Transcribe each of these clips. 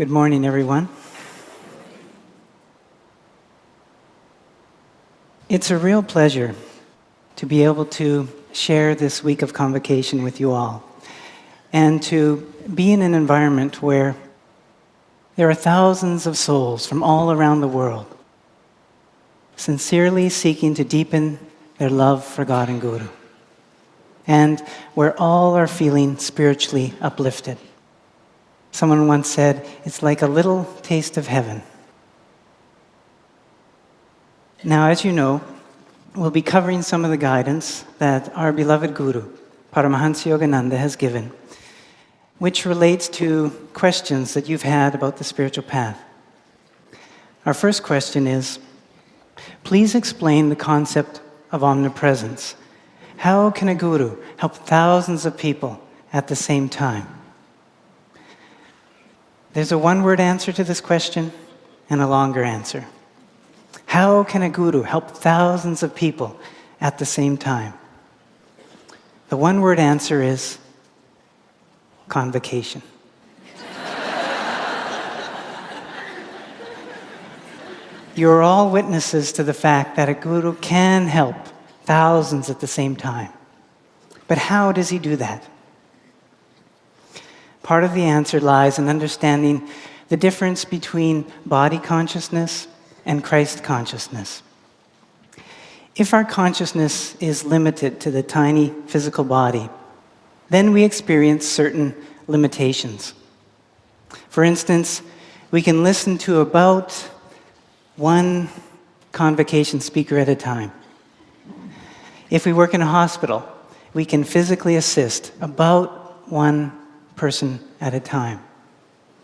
Good morning, everyone. It's a real pleasure to be able to share this week of convocation with you all and to be in an environment where there are thousands of souls from all around the world sincerely seeking to deepen their love for God and Guru, and where all are feeling spiritually uplifted. Someone once said, It's like a little taste of heaven. Now, as you know, we'll be covering some of the guidance that our beloved Guru, Paramahansa Yogananda, has given, which relates to questions that you've had about the spiritual path. Our first question is Please explain the concept of omnipresence. How can a guru help thousands of people at the same time? There's a one word answer to this question and a longer answer. How can a guru help thousands of people at the same time? The one word answer is convocation. You're all witnesses to the fact that a guru can help thousands at the same time. But how does he do that? Part of the answer lies in understanding the difference between body consciousness and Christ consciousness. If our consciousness is limited to the tiny physical body, then we experience certain limitations. For instance, we can listen to about one convocation speaker at a time. If we work in a hospital, we can physically assist about one person at a time.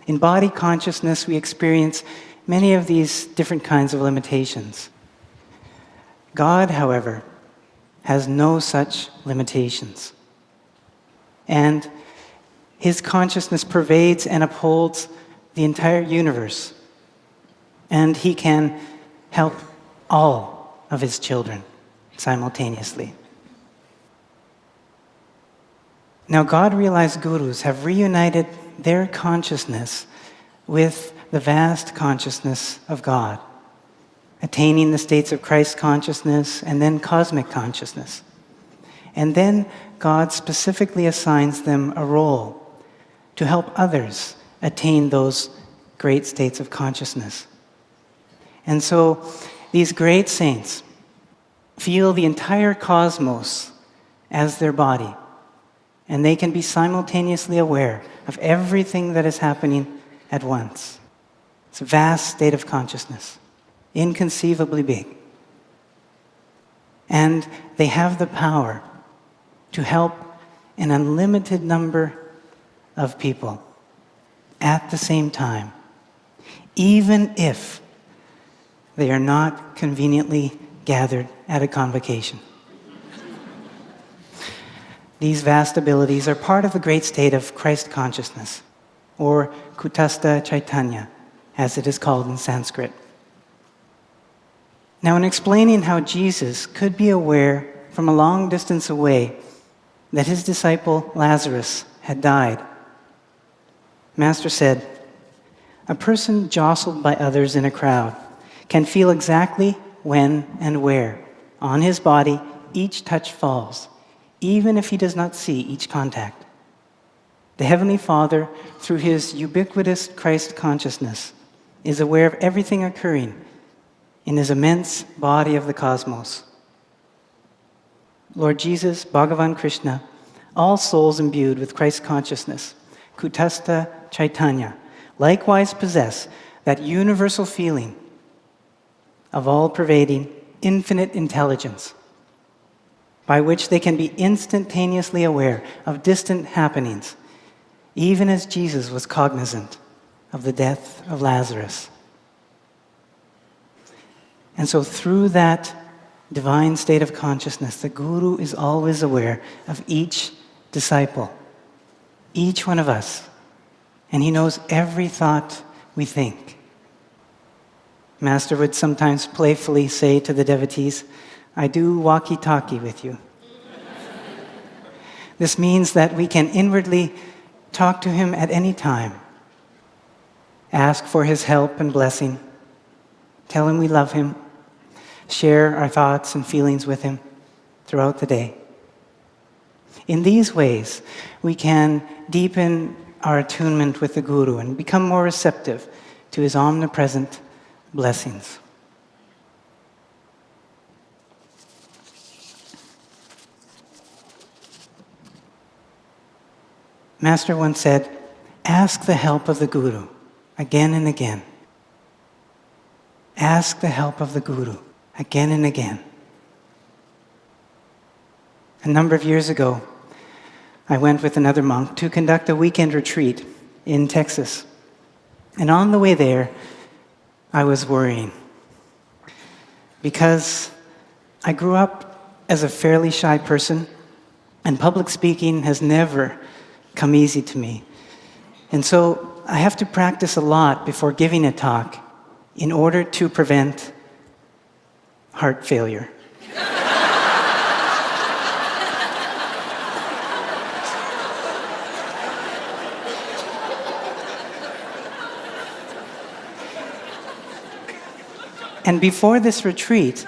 In body consciousness, we experience many of these different kinds of limitations. God, however, has no such limitations. And his consciousness pervades and upholds the entire universe. And he can help all of his children simultaneously. Now, God realized gurus have reunited their consciousness with the vast consciousness of God, attaining the states of Christ consciousness and then cosmic consciousness. And then God specifically assigns them a role to help others attain those great states of consciousness. And so these great saints feel the entire cosmos as their body, and they can be simultaneously aware of everything that is happening at once. It's a vast state of consciousness, inconceivably big. And they have the power to help an unlimited number of people at the same time, even if they are not conveniently gathered at a convocation. These vast abilities are part of the great state of Christ consciousness, or Kutastha Chaitanya, as it is called in Sanskrit. Now, in explaining how Jesus could be aware from a long distance away that his disciple Lazarus had died, Master said, A person jostled by others in a crowd can feel exactly when and where on his body each touch falls, even if he does not see each contact. The Heavenly Father, through his ubiquitous Christ consciousness, is aware of everything occurring in his immense body of the cosmos. Lord Jesus, Bhagavan Krishna, all souls imbued with Christ consciousness, Kutastha Chaitanya, likewise possess that universal feeling of all pervading, infinite intelligence, by which they can be instantaneously aware of distant happenings, even as Jesus was cognizant of the death of Lazarus. And so, through that divine state of consciousness, the Guru is always aware of each disciple, each one of us, and he knows every thought we think. Master would sometimes playfully say to the devotees, I do walkie talkie with you. this means that we can inwardly talk to him at any time. ask for his help and blessing, tell him we love him, share our thoughts and feelings with him throughout the day. In these ways, we can deepen our attunement with the Guru and become more receptive to his omnipresent blessings. Master once said, Ask the help of the Guru again and again. Ask the help of the Guru again and again. A number of years ago, I went with another monk to conduct a weekend retreat in Texas. And on the way there, I was worrying because I grew up as a fairly shy person, and public speaking has never come easy to me. And so I have to practice a lot before giving a talk in order to prevent heart failure. And before this retreat,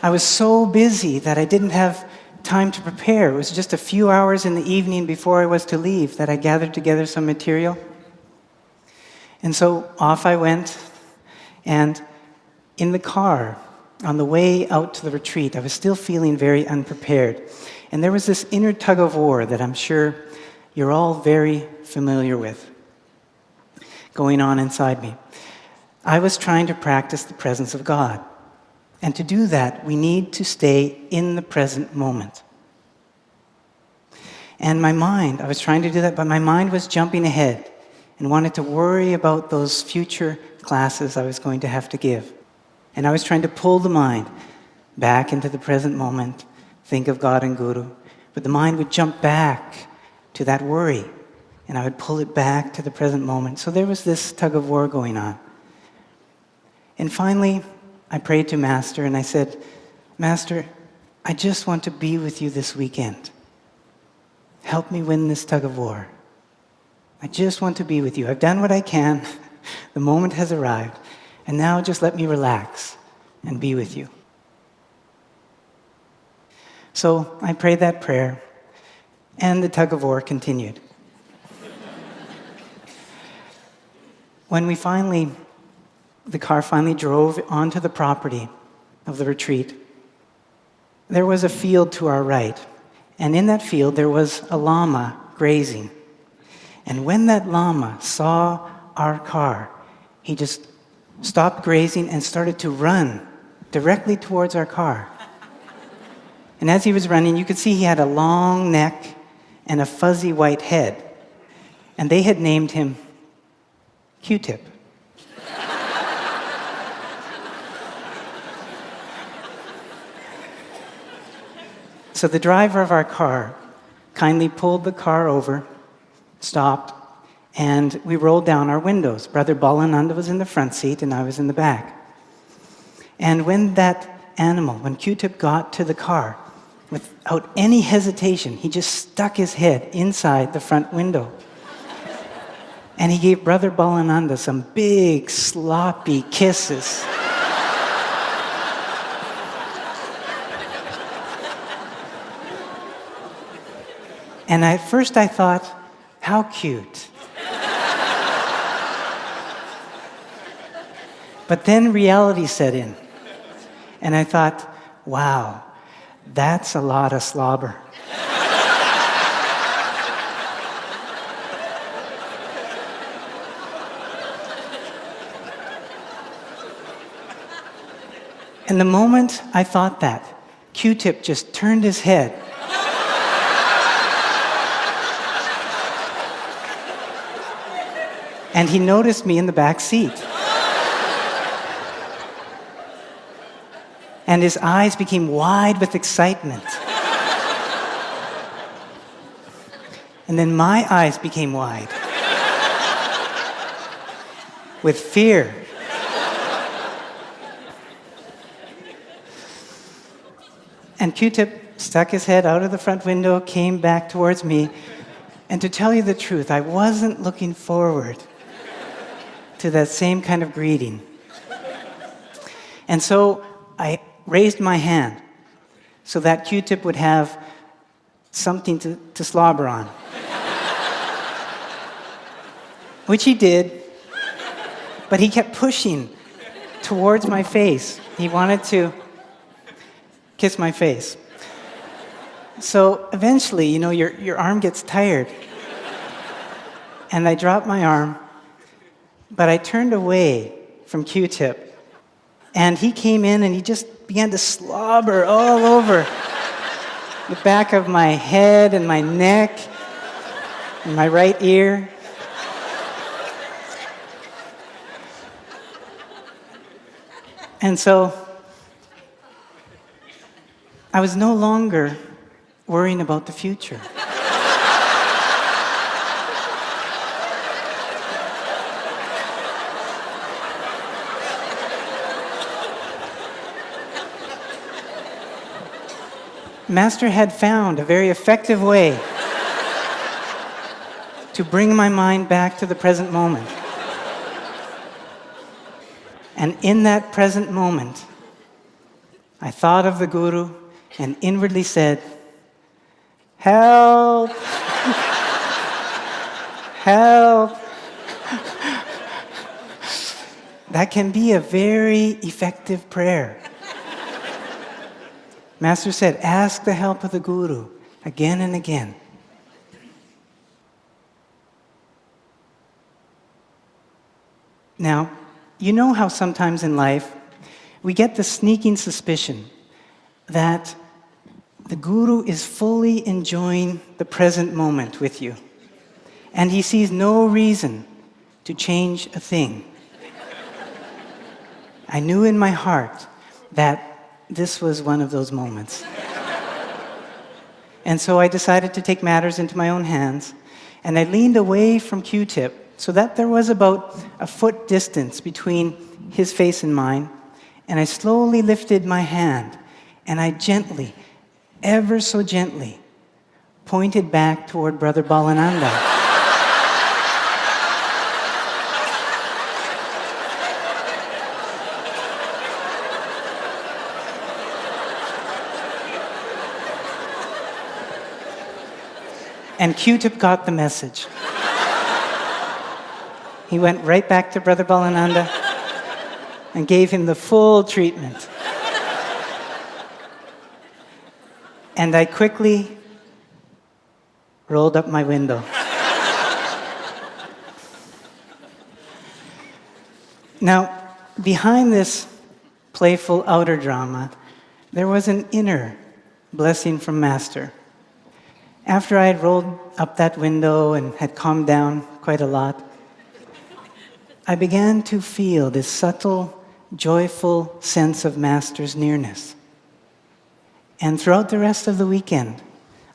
I was so busy that I didn't have time to prepare. It was just a few hours in the evening before I was to leave that I gathered together some material. And so off I went, and in the car, on the way out to the retreat, I was still feeling very unprepared. And there was this inner tug of war that I'm sure you're all very familiar with going on inside me. I was trying to practice the presence of God. And to do that, we need to stay in the present moment. And my mind, I was trying to do that, but my mind was jumping ahead and wanted to worry about those future classes I was going to have to give. And I was trying to pull the mind back into the present moment, think of God and Guru. But the mind would jump back to that worry, and I would pull it back to the present moment. So there was this tug of war going on. And finally, I prayed to Master and I said, Master, I just want to be with you this weekend. Help me win this tug of war. I just want to be with you. I've done what I can. the moment has arrived. And now just let me relax and be with you. So I prayed that prayer, and the tug of war continued. when we finally the car finally drove onto the property of the retreat, there was a field to our right. And in that field, there was a llama grazing. And when that llama saw our car, he just stopped grazing and started to run directly towards our car. And as he was running, you could see he had a long neck and a fuzzy white head. And they had named him Q tip. So the driver of our car kindly pulled the car over, stopped, and we rolled down our windows. Brother Balananda was in the front seat, and I was in the back. And when that animal, when Q tip got to the car, without any hesitation, he just stuck his head inside the front window. and he gave Brother Balananda some big, sloppy kisses. And at first I thought, how cute. but then reality set in. And I thought, wow, that's a lot of slobber. and the moment I thought that, Q tip just turned his head and he noticed me in the back seat. and his eyes became wide with excitement. and then my eyes became wide with fear. And Q tip stuck his head out of the front window, came back towards me, and to tell you the truth, I wasn't looking forward to that same kind of greeting. And so I raised my hand so that Q tip would have something to, to slobber on. Which he did, but he kept pushing towards my face. He wanted to kiss my face. So eventually, you know, your, your arm gets tired. And I dropped my arm, but I turned away from Q tip. And he came in and he just began to slobber all over the back of my head and my neck and my right ear. And so I was no longer worrying about the future. Master had found a very effective way to bring my mind back to the present moment. And in that present moment, I thought of the Guru and inwardly said, Help! Help! that can be a very effective prayer. Master said, Ask the help of the Guru again and again. Now, you know how sometimes in life we get the sneaking suspicion that the Guru is fully enjoying the present moment with you, and he sees no reason to change a thing. I knew in my heart that this was one of those moments. and so I decided to take matters into my own hands, and I leaned away from Q tip so that there was about a foot distance between his face and mine. And I slowly lifted my hand and I gently, ever so gently, pointed back toward Brother Balananda. And Q tip got the message. He went right back to Brother Balananda and gave him the full treatment. And I quickly rolled up my window. now, behind this playful outer drama, there was an inner blessing from Master. After I had rolled up that window and had calmed down quite a lot, I began to feel this subtle, joyful sense of Master's nearness. And throughout the rest of the weekend,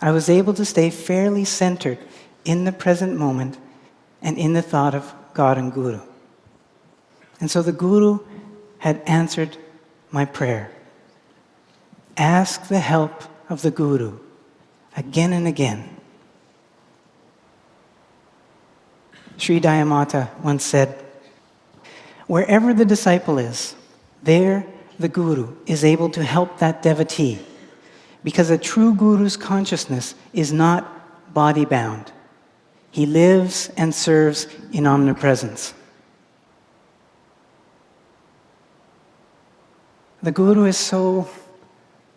I was able to stay fairly centered in the present moment and in the thought of God and Guru. And so the Guru had answered my prayer. Ask the help of the Guru again and again. Sri Daya Mata once said, Wherever the disciple is, there the guru is able to help that devotee because a true guru's consciousness is not body bound. He lives and serves in omnipresence. The guru is so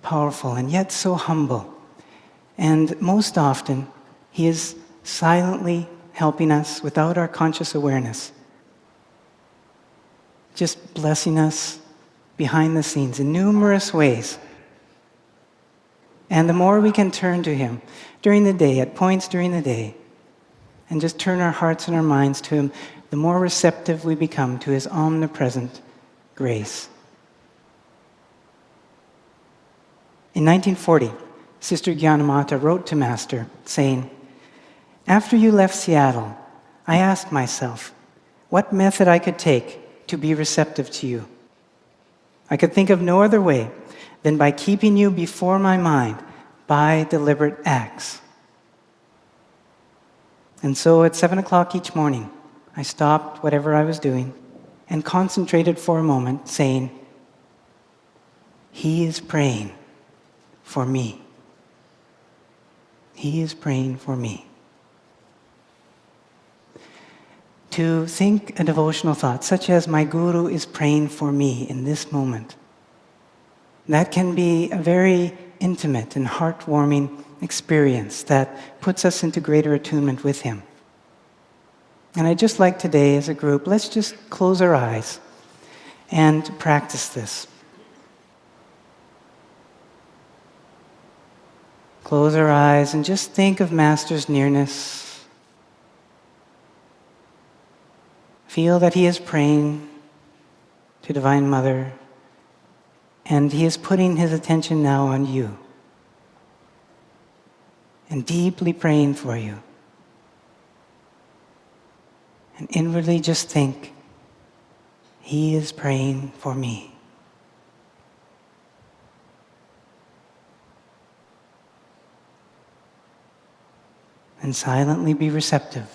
powerful and yet so humble. And most often, he is silently helping us without our conscious awareness just blessing us behind the scenes in numerous ways. And the more we can turn to Him during the day, at points during the day, and just turn our hearts and our minds to Him, the more receptive we become to His omnipresent grace. In 1940, Sister Gyanamata wrote to Master saying, After you left Seattle, I asked myself what method I could take to be receptive to you. I could think of no other way than by keeping you before my mind by deliberate acts. And so at seven o'clock each morning, I stopped whatever I was doing and concentrated for a moment, saying, He is praying for me. He is praying for me. To think a devotional thought, such as, My Guru is praying for me in this moment. That can be a very intimate and heartwarming experience that puts us into greater attunement with Him. And I'd just like today, as a group, let's just close our eyes and practice this. Close our eyes and just think of Master's nearness. Feel that He is praying to Divine Mother, and He is putting His attention now on you and deeply praying for you. And inwardly just think, He is praying for me. And silently be receptive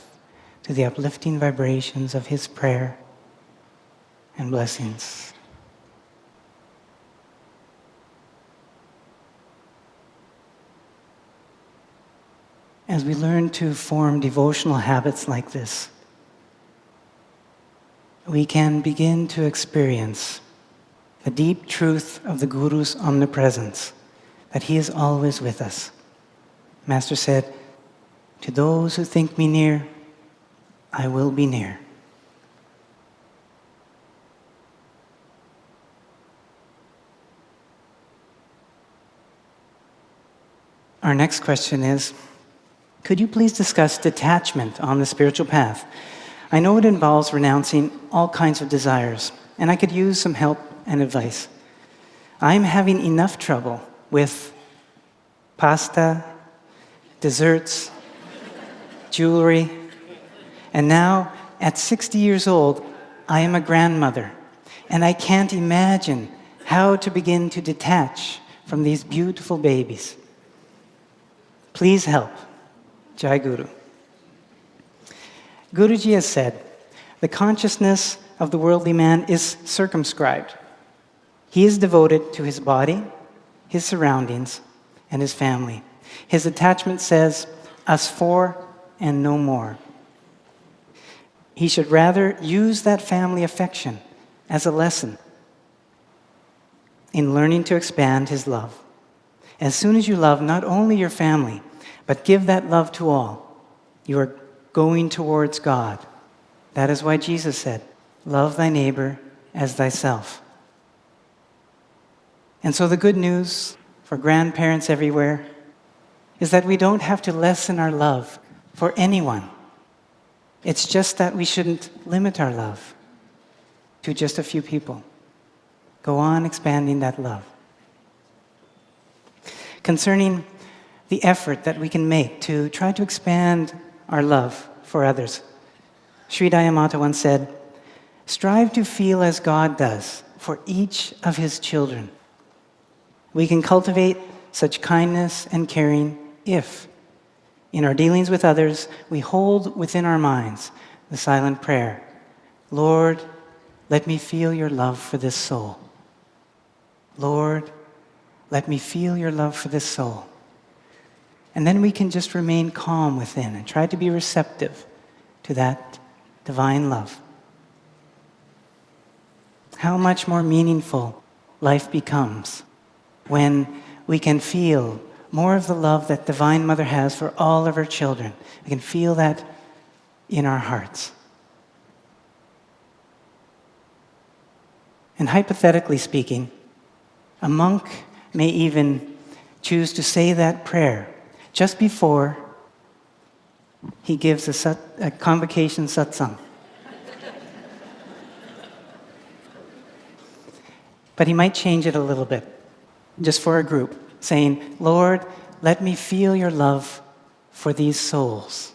to the uplifting vibrations of His prayer and blessings. As we learn to form devotional habits like this, we can begin to experience the deep truth of the Guru's omnipresence, that he is always with us. Master said, To those who think me near, I will be near. Our next question is Could you please discuss detachment on the spiritual path? I know it involves renouncing all kinds of desires, and I could use some help and advice. I'm having enough trouble with pasta, desserts, jewelry, and now at 60 years old, I am a grandmother, and I can't imagine how to begin to detach from these beautiful babies. Please help. Jai Guru. Guruji has said, the consciousness of the worldly man is circumscribed. He is devoted to his body, his surroundings, and his family. His attachment says, us for and no more. He should rather use that family affection as a lesson in learning to expand his love. As soon as you love not only your family, but give that love to all, you are going towards God. That is why Jesus said, Love thy neighbor as thyself. And so, the good news for grandparents everywhere is that we don't have to lessen our love for anyone. It's just that we shouldn't limit our love to just a few people. Go on expanding that love. Concerning the effort that we can make to try to expand our love for others. Sri Daya Mata once said, Strive to feel as God does for each of his children. We can cultivate such kindness and caring if, in our dealings with others, we hold within our minds the silent prayer Lord, let me feel your love for this soul. Lord, let me feel your love for this soul. And then we can just remain calm within and try to be receptive to that divine love. How much more meaningful life becomes when we can feel more of the love that Divine Mother has for all of her children. We can feel that in our hearts. And hypothetically speaking, a monk may even choose to say that prayer just before he gives a, sat, a convocation satsang. but he might change it a little bit, just for a group, saying, Lord, let me feel your love for these souls.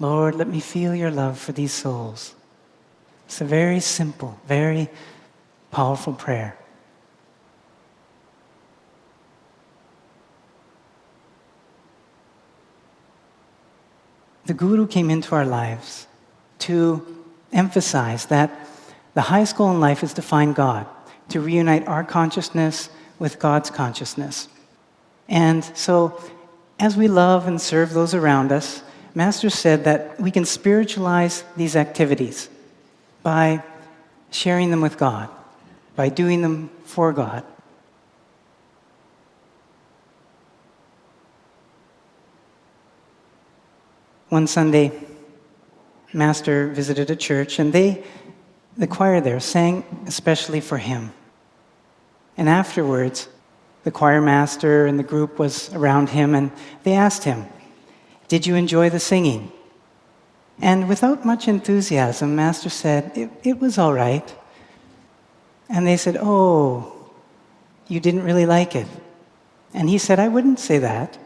Lord, let me feel your love for these souls. It's a very simple, very powerful prayer. the Guru came into our lives to emphasize that The highest goal in life is to find God, to reunite our consciousness with God's consciousness. And so, as we love and serve those around us, Master said that we can spiritualize these activities by sharing them with God, by doing them for God. One Sunday, Master visited a church, and they, the choir there, sang especially for him. And afterwards, the choir master and the group was around him, and they asked him, Did you enjoy the singing? And without much enthusiasm, Master said, It, it was all right. And they said, Oh, you didn't really like it. And he said, I wouldn't say that.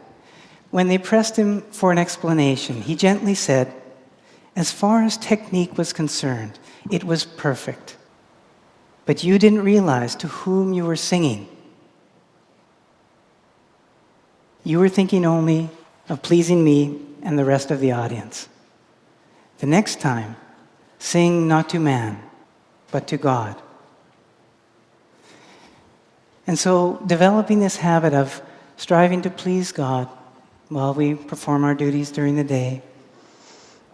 When they pressed him for an explanation, he gently said, As far as technique was concerned, it was perfect. But you didn't realize to whom you were singing. You were thinking only of pleasing me and the rest of the audience. The next time, sing not to man, but to God. And so, developing this habit of striving to please God while we perform our duties during the day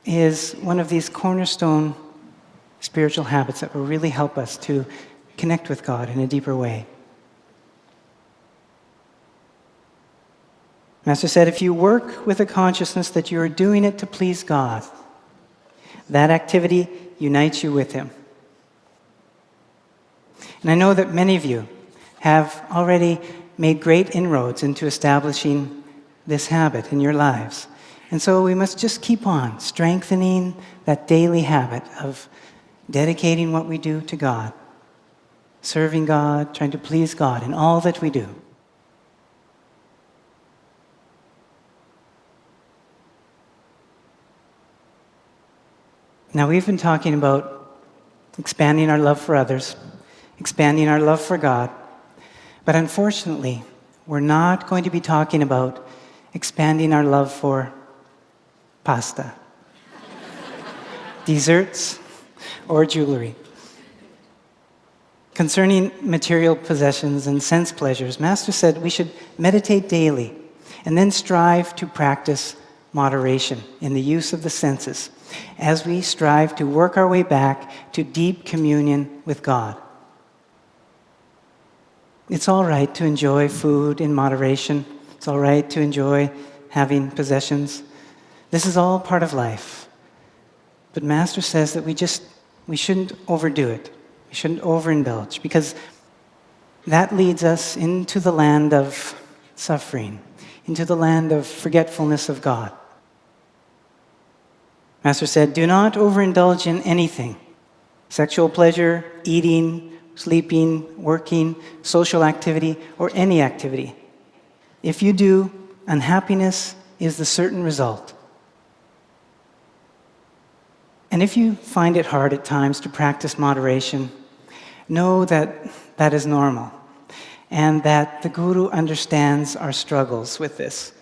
is one of these cornerstone spiritual habits that will really help us to connect with God in a deeper way. Master said, if you work with a consciousness that you are doing it to please God, that activity unites you with Him. And I know that many of you have already made great inroads into establishing this habit in your lives. And so we must just keep on strengthening that daily habit of dedicating what we do to God, serving God, trying to please God in all that we do. Now, we've been talking about expanding our love for others, expanding our love for God, but unfortunately, we're not going to be talking about expanding our love for pasta, desserts, or jewelry. Concerning material possessions and sense pleasures, Master said we should meditate daily and then strive to practice moderation in the use of the senses as we strive to work our way back to deep communion with God. It's all right to enjoy food in moderation. It's all right to enjoy having possessions. This is all part of life. But Master says that we just we shouldn't overdo it. We shouldn't overindulge because that leads us into the land of suffering, into the land of forgetfulness of God. Master said, Do not overindulge in anything sexual pleasure, eating, sleeping, working, social activity, or any activity. If you do, unhappiness is the certain result. And if you find it hard at times to practice moderation, know that that is normal and that the Guru understands our struggles with this.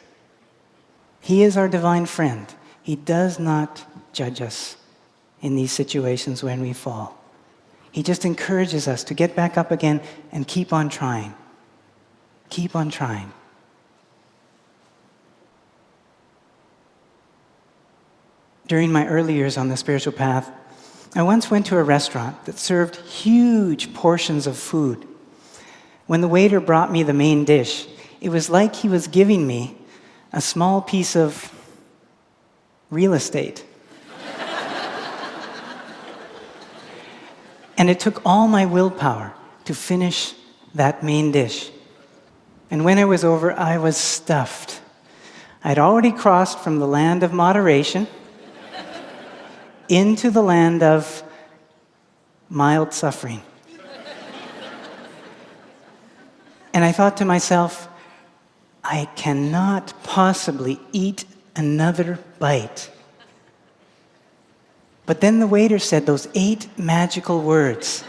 He is our divine friend. He does not judge us in these situations when we fall. He just encourages us to get back up again and keep on trying. Keep on trying. During my early years on the spiritual path, I once went to a restaurant that served huge portions of food. When the waiter brought me the main dish, it was like he was giving me a small piece of real estate. and it took all my willpower to finish that main dish. And when it was over, I was stuffed. I'd already crossed from the land of moderation into the land of mild suffering. and I thought to myself, I cannot possibly eat another bite. But then the waiter said those eight magical words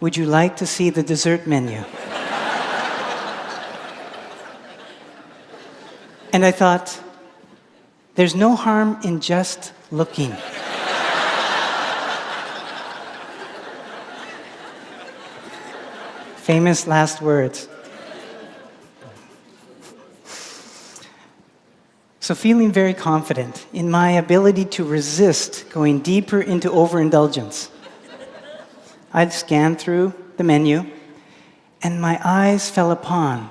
Would you like to see the dessert menu? and I thought, there's no harm in just looking. Famous last words. So, feeling very confident in my ability to resist going deeper into overindulgence, I'd scanned through the menu and my eyes fell upon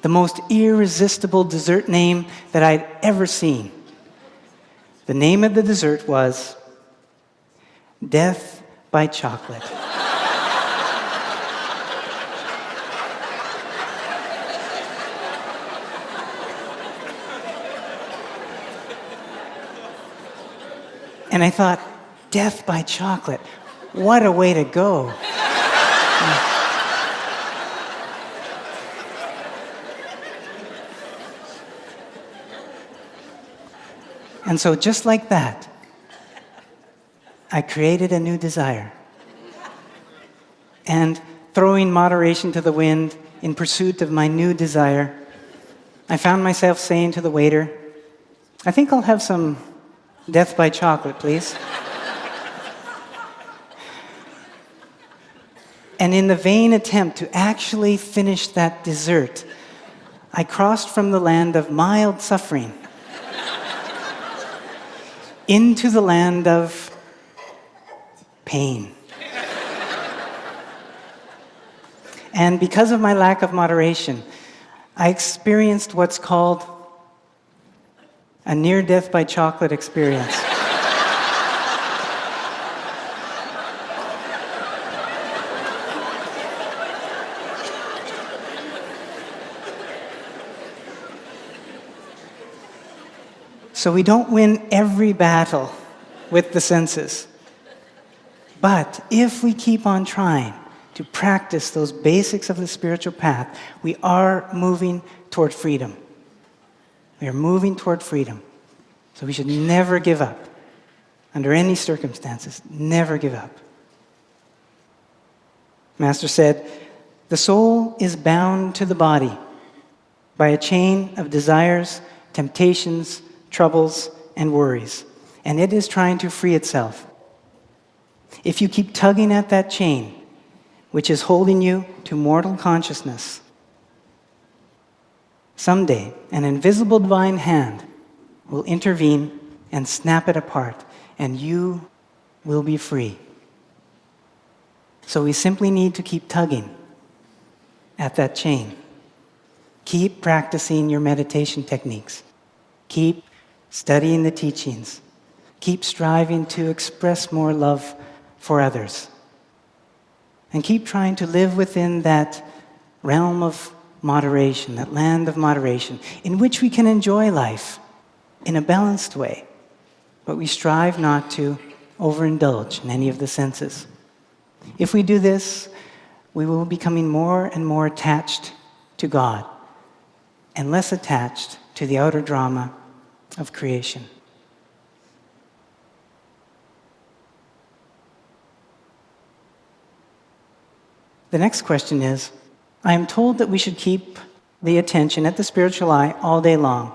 the most irresistible dessert name that I'd ever seen. The name of the dessert was Death by Chocolate. And I thought, death by chocolate. What a way to go. And so, just like that, I created a new desire. And throwing moderation to the wind in pursuit of my new desire, I found myself saying to the waiter, I think I'll have some Death by chocolate, please. and in the vain attempt to actually finish that dessert, I crossed from the land of mild suffering into the land of pain. and because of my lack of moderation, I experienced what's called a near death by chocolate experience. So we don't win every battle with the senses. But if we keep on trying to practice those basics of the spiritual path, we are moving toward freedom. We are moving toward freedom. So we should never give up. Under any circumstances, never give up. Master said, The soul is bound to the body by a chain of desires, temptations, troubles, and worries, and it is trying to free itself. If you keep tugging at that chain, which is holding you to mortal consciousness, Someday, an invisible divine hand will intervene and snap it apart, and you will be free. So we simply need to keep tugging at that chain. Keep practicing your meditation techniques. Keep studying the teachings. Keep striving to express more love for others. And keep trying to live within that realm of moderation, that land of moderation, in which we can enjoy life in a balanced way, but we strive not to overindulge in any of the senses. If we do this, we will be becoming more and more attached to God and less attached to the outer drama of creation. The next question is I am told that we should keep the attention at the spiritual eye all day long,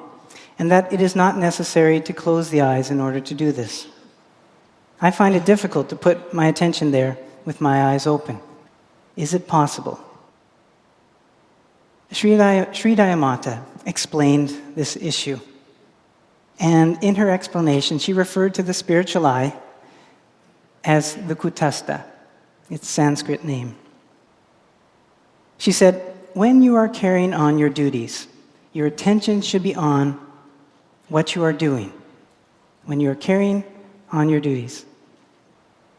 and that it is not necessary to close the eyes in order to do this. I find it difficult to put my attention there with my eyes open. Is it possible? Sri, Daya Mata explained this issue. And in her explanation, she referred to the spiritual eye as the Kutastha, its Sanskrit name. She said, When you are carrying on your duties, your attention should be on what you are doing. When you are carrying on your duties,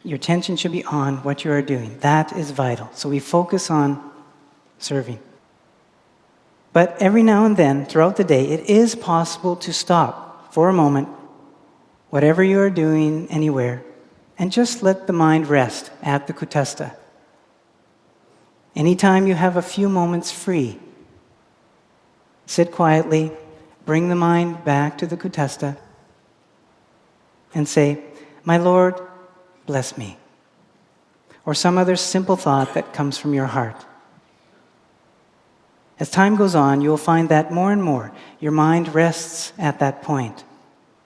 your attention should be on what you are doing. That is vital. So we focus on serving. But every now and then, throughout the day, it is possible to stop for a moment, whatever you are doing anywhere, and just let the mind rest at the Kutastha. Anytime you have a few moments free, sit quietly, bring the mind back to the Kutastha, and say, My Lord, bless me. Or some other simple thought that comes from your heart. As time goes on, you will find that more and more your mind rests at that point.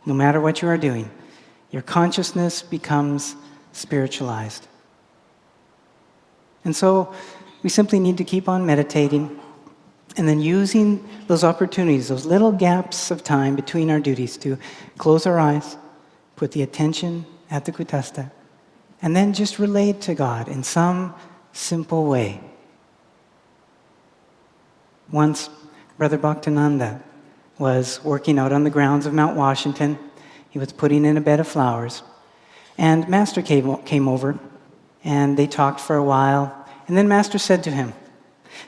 No matter what you are doing, your consciousness becomes spiritualized. And so, we simply need to keep on meditating and then using those opportunities, those little gaps of time between our duties to close our eyes, put the attention at the kutastha, and then just relate to God in some simple way. Once, Brother Bhaktananda was working out on the grounds of Mount Washington. He was putting in a bed of flowers. And Master came, came over, and they talked for a while. And then Master said to him,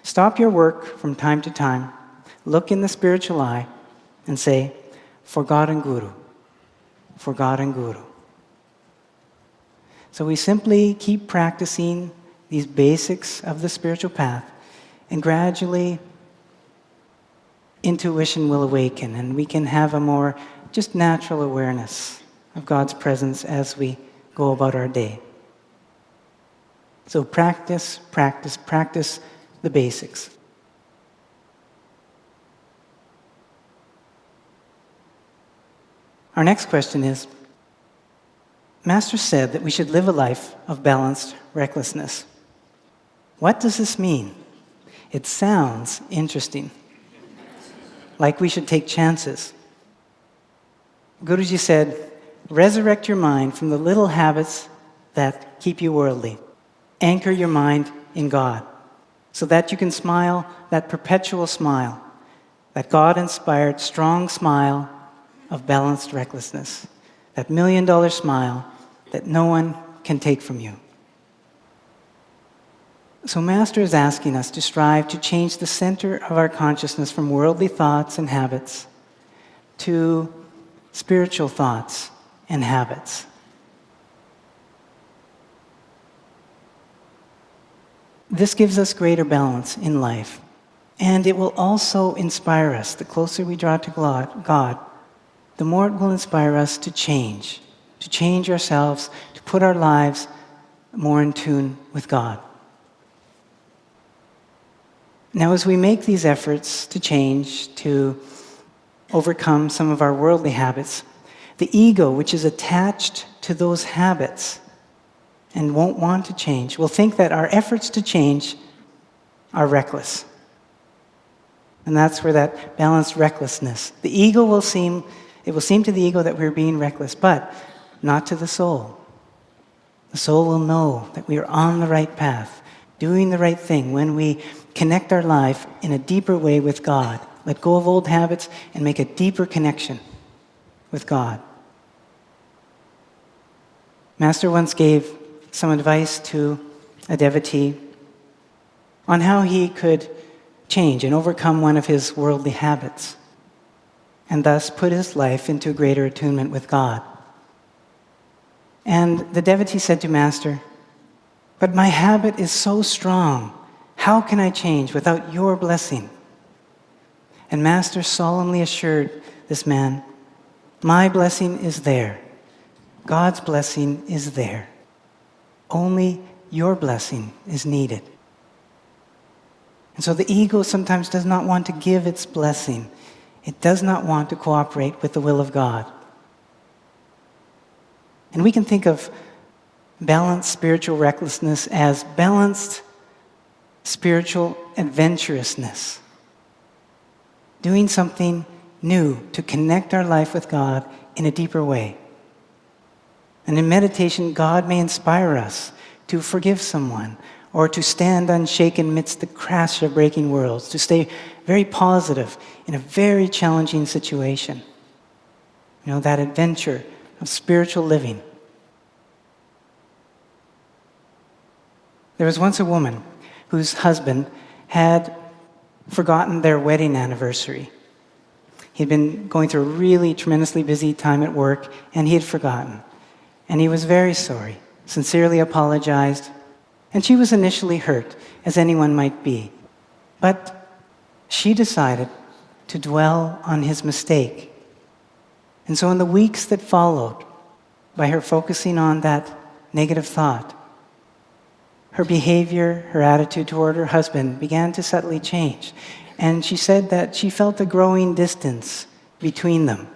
Stop your work from time to time, look in the spiritual eye, and say, For God and Guru, for God and Guru. So we simply keep practicing these basics of the spiritual path, and gradually intuition will awaken, and we can have a more just natural awareness of God's presence as we go about our day. So practice, practice, practice the basics. Our next question is Master said that we should live a life of balanced recklessness. What does this mean? It sounds interesting, like we should take chances. Guruji said, Resurrect your mind from the little habits that keep you worldly. Anchor your mind in God so that you can smile that perpetual smile, that God inspired, strong smile of balanced recklessness, that million dollar smile that no one can take from you. So, Master is asking us to strive to change the center of our consciousness from worldly thoughts and habits to spiritual thoughts and habits. This gives us greater balance in life. And it will also inspire us. The closer we draw to God, the more it will inspire us to change, to change ourselves, to put our lives more in tune with God. Now, as we make these efforts to change, to overcome some of our worldly habits, the ego, which is attached to those habits, and won't want to change will think that our efforts to change are reckless. And that's where that balanced recklessness. The ego will seem, it will seem to the ego that we're being reckless, but not to the soul. The soul will know that we are on the right path, doing the right thing when we connect our life in a deeper way with God. Let go of old habits and make a deeper connection with God. Master once gave some advice to a devotee on how he could change and overcome one of his worldly habits and thus put his life into greater attunement with God. And the devotee said to Master, But my habit is so strong. How can I change without your blessing? And Master solemnly assured this man, My blessing is there. God's blessing is there. Only your blessing is needed. And so the ego sometimes does not want to give its blessing. It does not want to cooperate with the will of God. And we can think of balanced spiritual recklessness as balanced spiritual adventurousness. Doing something new to connect our life with God in a deeper way. And in meditation, God may inspire us to forgive someone or to stand unshaken amidst the crash of breaking worlds, to stay very positive in a very challenging situation. You know, that adventure of spiritual living. There was once a woman whose husband had forgotten their wedding anniversary. He'd been going through a really tremendously busy time at work, and he had forgotten. And he was very sorry, sincerely apologized, and she was initially hurt, as anyone might be. But she decided to dwell on his mistake. And so, in the weeks that followed, by her focusing on that negative thought, her behavior, her attitude toward her husband began to subtly change. And she said that she felt a growing distance between them.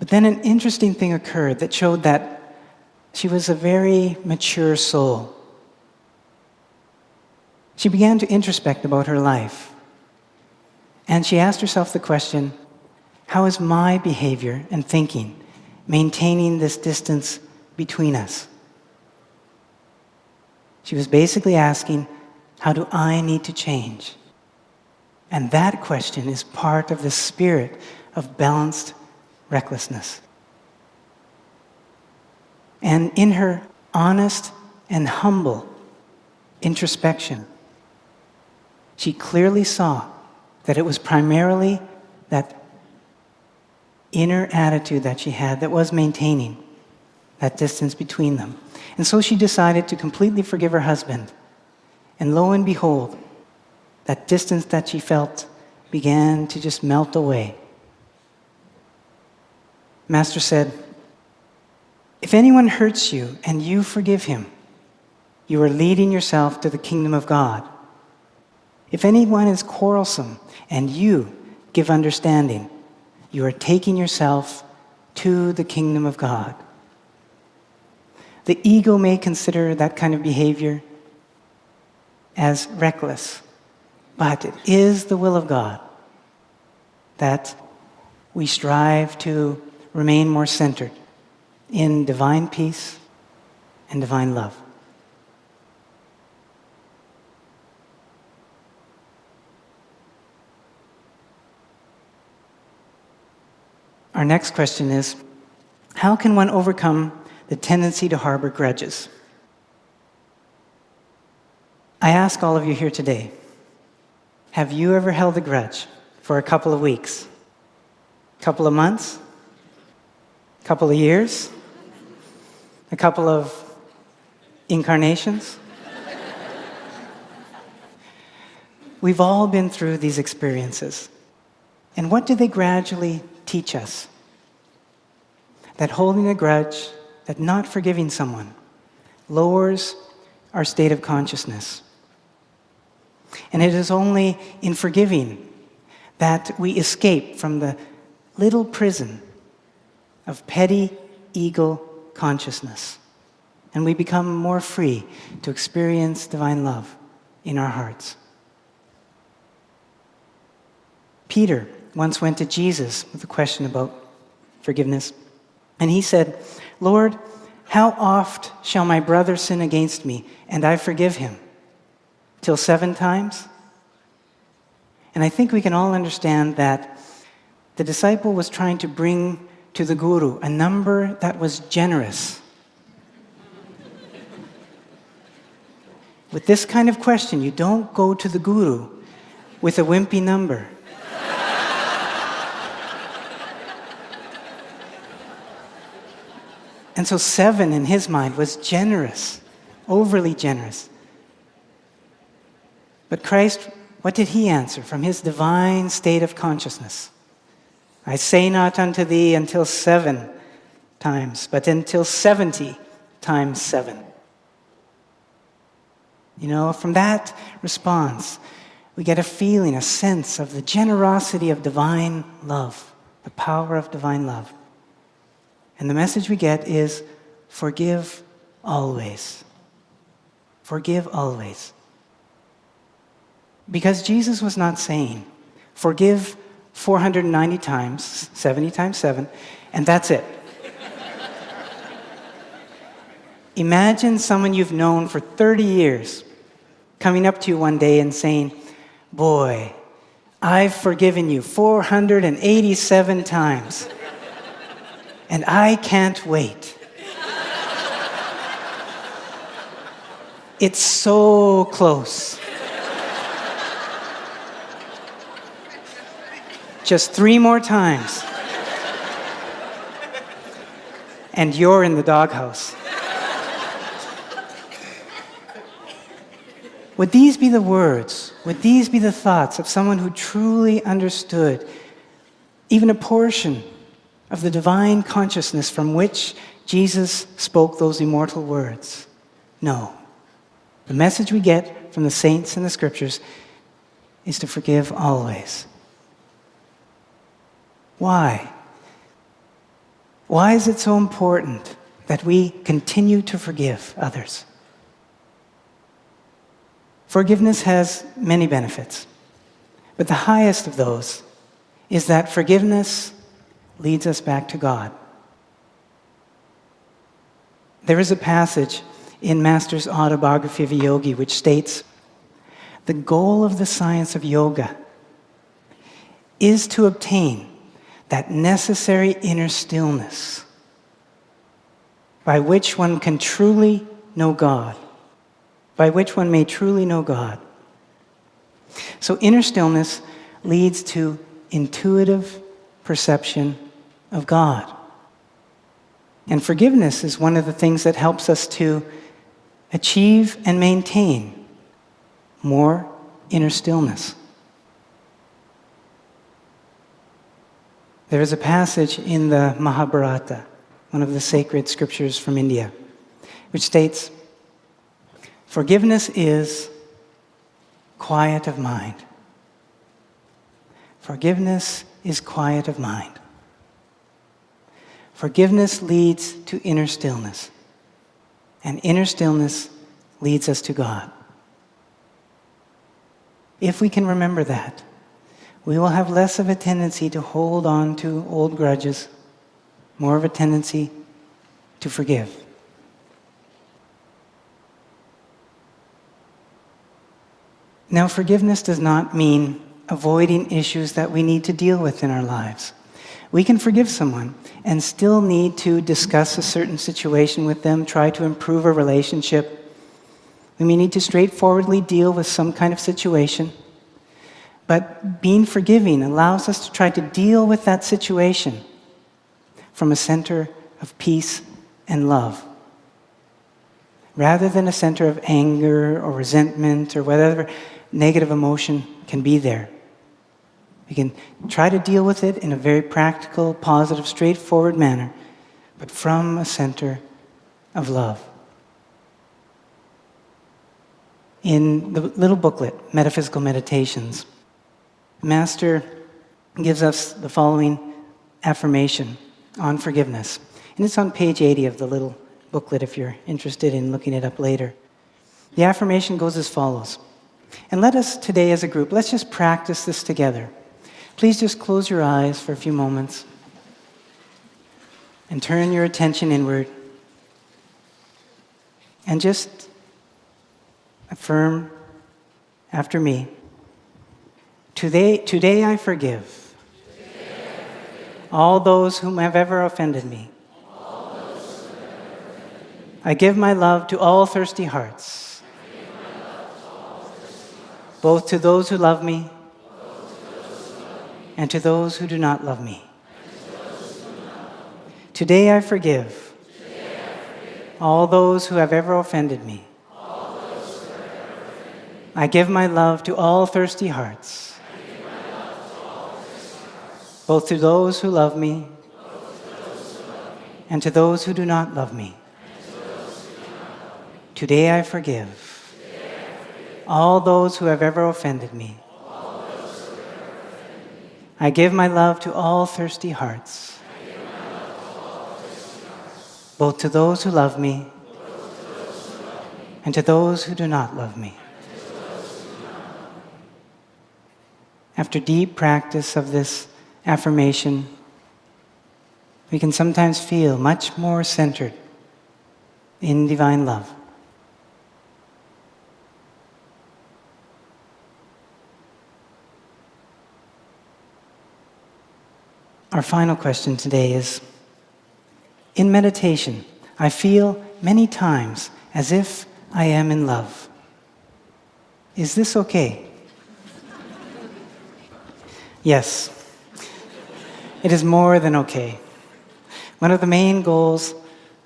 But then an interesting thing occurred that showed that she was a very mature soul. She began to introspect about her life. And she asked herself the question how is my behavior and thinking maintaining this distance between us? She was basically asking, How do I need to change? And that question is part of the spirit of balanced recklessness. And in her honest and humble introspection, she clearly saw that it was primarily that inner attitude that she had that was maintaining that distance between them. And so she decided to completely forgive her husband. And lo and behold, that distance that she felt began to just melt away. Master said, If anyone hurts you and you forgive him, you are leading yourself to the kingdom of God. If anyone is quarrelsome and you give understanding, you are taking yourself to the kingdom of God. The ego may consider that kind of behavior as reckless, but it is the will of God that we strive to remain more centered in divine peace and divine love. Our next question is How can one overcome the tendency to harbor grudges. I ask all of you here today have you ever held a grudge for a couple of weeks? A couple of months? A couple of years? A couple of incarnations? We've all been through these experiences. And what do they gradually teach us? That holding a grudge that not forgiving someone lowers our state of consciousness. And it is only in forgiving that we escape from the little prison of petty ego consciousness. And we become more free to experience divine love in our hearts. Peter once went to Jesus with a question about forgiveness. And he said, Lord, how oft shall my brother sin against me and I forgive him? Till seven times? And I think we can all understand that the disciple was trying to bring to the guru a number that was generous. With this kind of question, you don't go to the guru with a wimpy number. And so, seven in his mind was generous, overly generous. But Christ, what did he answer from his divine state of consciousness? I say not unto thee until seven times, but until 70 times seven. You know, from that response, we get a feeling, a sense of the generosity of divine love, the power of divine love. And the message we get is forgive always. Forgive always. Because Jesus was not saying, forgive 490 times, 70 times 7, and that's it. Imagine someone you've known for 30 years coming up to you one day and saying, Boy, I've forgiven you 487 times and I can't wait. It's so close. Just three more times. And you're in the doghouse. Would these be the words, would these be the thoughts of someone who truly understood even a portion of the divine consciousness from which Jesus spoke those immortal words. No. The message we get from the saints in the scriptures is to forgive always. Why? Why is it so important that we continue to forgive others? Forgiveness has many benefits, but the highest of those is that forgiveness leads us back to God. There is a passage in Master's autobiography of a yogi which states the goal of the science of yoga is to obtain that necessary inner stillness by which one can truly know God, by which one may truly know God. So, inner stillness leads to intuitive perception of God. And forgiveness is one of the things that helps us to achieve and maintain more inner stillness. There is a passage in the Mahabharata, one of the sacred scriptures from India, which states Forgiveness is quiet of mind. Forgiveness is quiet of mind. Forgiveness leads to inner stillness, and inner stillness leads us to God. If we can remember that, we will have less of a tendency to hold on to old grudges, more of a tendency to forgive. Now, forgiveness does not mean avoiding issues that we need to deal with in our lives. We can forgive someone and still need to discuss a certain situation with them, try to improve a relationship. We may need to straightforwardly deal with some kind of situation. But being forgiving allows us to try to deal with that situation from a center of peace and love. Rather than a center of anger or resentment or whatever negative emotion can be there. We can try to deal with it in a very practical, positive, straightforward manner, but from a center of love. In the little booklet, Metaphysical Meditations, Master gives us the following affirmation on forgiveness. And it's on page 80 of the little booklet if you're interested in looking it up later. The affirmation goes as follows. And let us today, as a group, let's just practice this together. Please just close your eyes for a few moments and turn your attention inward and just affirm after me. Today, today I forgive all those whom have ever offended me. I give my love to all thirsty hearts, both to those who love me and to those who do not love me. Today I forgive all those who have ever offended me. I give my love to all thirsty hearts, both to those who love me and to those who do not love me. Today I forgive all those who have ever offended me. I give my love to all thirsty hearts, both to those who love me and to those who do not love me. After deep practice of this affirmation, we can sometimes feel much more centered in divine love. Our final question today is In meditation, I feel many times as if I am in love. Is this okay? yes, it is more than okay. One of the main goals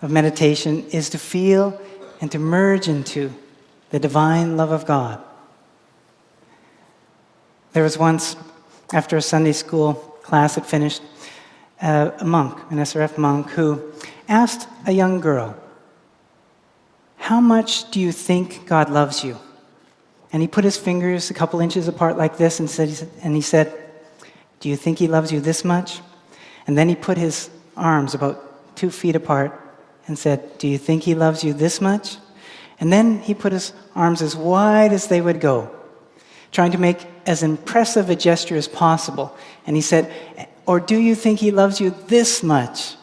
of meditation is to feel and to merge into the divine love of God. There was once, after a Sunday school class had finished, uh, a monk, an SRF monk, who asked a young girl, How much do you think God loves you? And he put his fingers a couple inches apart like this and, said, and he said, Do you think he loves you this much? And then he put his arms about two feet apart and said, Do you think he loves you this much? And then he put his arms as wide as they would go, trying to make as impressive a gesture as possible. And he said, Or do you think he loves you this much?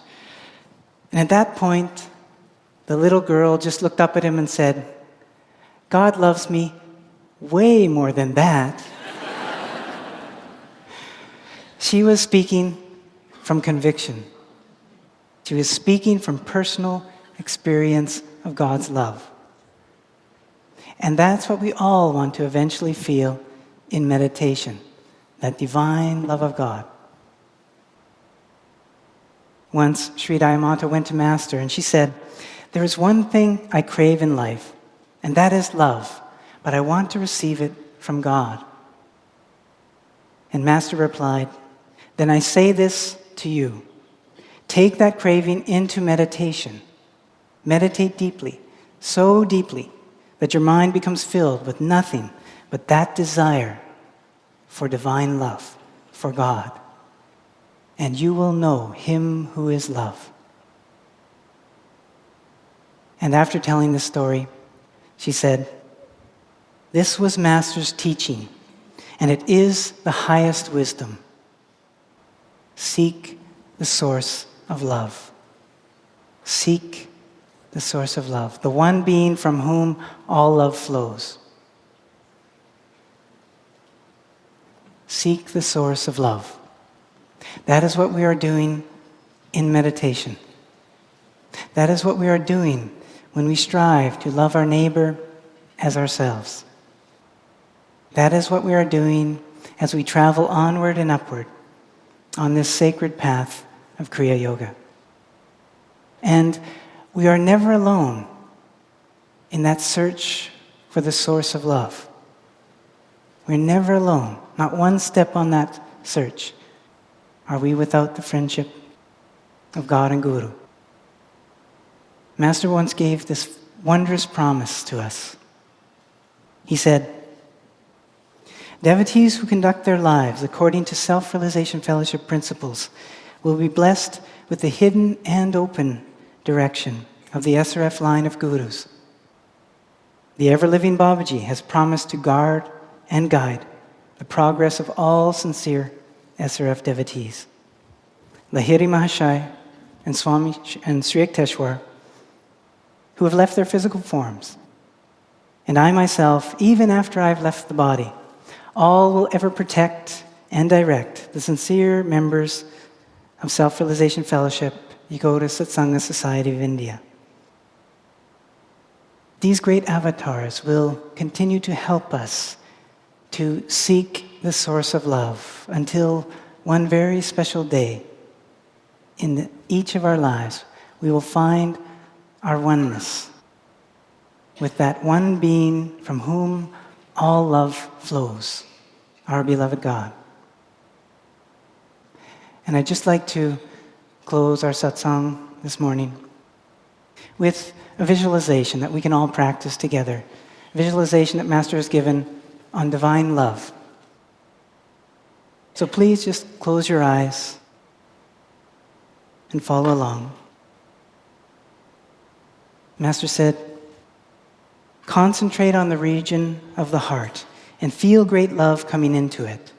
And at that point, the little girl just looked up at him and said, God loves me way more than that. she was speaking from conviction. She was speaking from personal experience of God's love. And that's what we all want to eventually feel in meditation that divine love of God. Once, Sri Daya Mata went to Master and she said, There is one thing I crave in life, and that is love, but I want to receive it from God. And Master replied, Then I say this to you take that craving into meditation. Meditate deeply, so deeply that your mind becomes filled with nothing but that desire for divine love, for God. And you will know Him who is love. And after telling the story, she said, This was Master's teaching, and it is the highest wisdom. Seek the source of love. Seek the source of love, the one being from whom all love flows. Seek the source of love. That is what we are doing in meditation. That is what we are doing when we strive to love our neighbor as ourselves. That is what we are doing as we travel onward and upward on this sacred path of Kriya Yoga. And we are never alone in that search for the source of love. We're never alone, not one step on that search. Are we without the friendship of God and Guru? Master once gave this wondrous promise to us. He said, Devotees who conduct their lives according to self realization fellowship principles will be blessed with the hidden and open direction of the SRF line of gurus. The ever living Babaji has promised to guard and guide the progress of all sincere SRF devotees. Lahiri Mahasaya and Swami and Sri Yukteswar, who have left their physical forms, and I myself, even after I've left the body, all will ever protect and direct the sincere members of Self Realization Fellowship Yogoda Satsanga Society of India. These great avatars will continue to help us to seek the source of love until one very special day in each of our lives we will find our oneness with that one being from whom all love flows, our beloved God. And I'd just like to close our satsang this morning with a visualization that we can all practice together. A visualization that Master has given on divine love. So please just close your eyes and follow along. Master said, concentrate on the region of the heart and feel great love coming into it.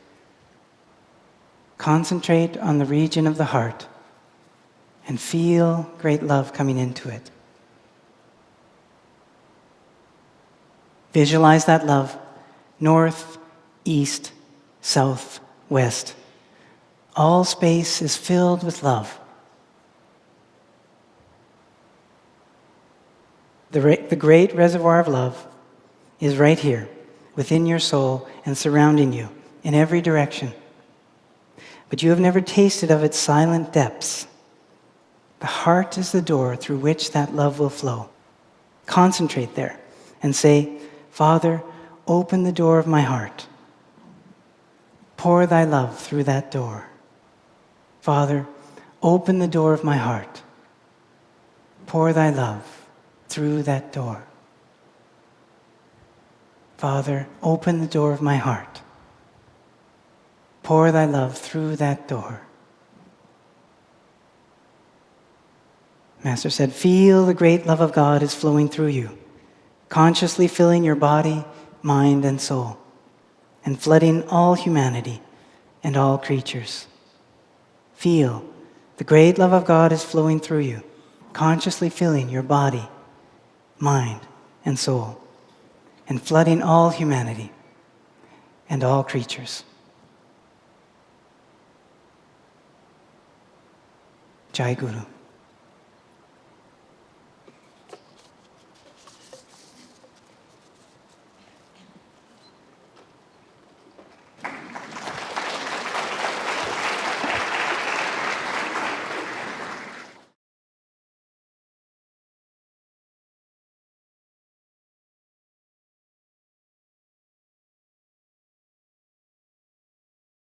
Concentrate on the region of the heart and feel great love coming into it. Visualize that love north, east, south, west. All space is filled with love. The, the great reservoir of love is right here, within your soul and surrounding you in every direction. But you have never tasted of its silent depths. The heart is the door through which that love will flow. Concentrate there and say, Father, open the door of my heart. Pour thy love through that door. Father, open the door of my heart. Pour thy love through that door. Father, open the door of my heart. Pour thy love through that door. Master said, Feel the great love of God is flowing through you. consciously filling your body, mind, and soul, and flooding all humanity and all creatures. Feel the great love of God is flowing through you, consciously filling your body, mind, and soul, and flooding all humanity and all creatures. Jai Guru.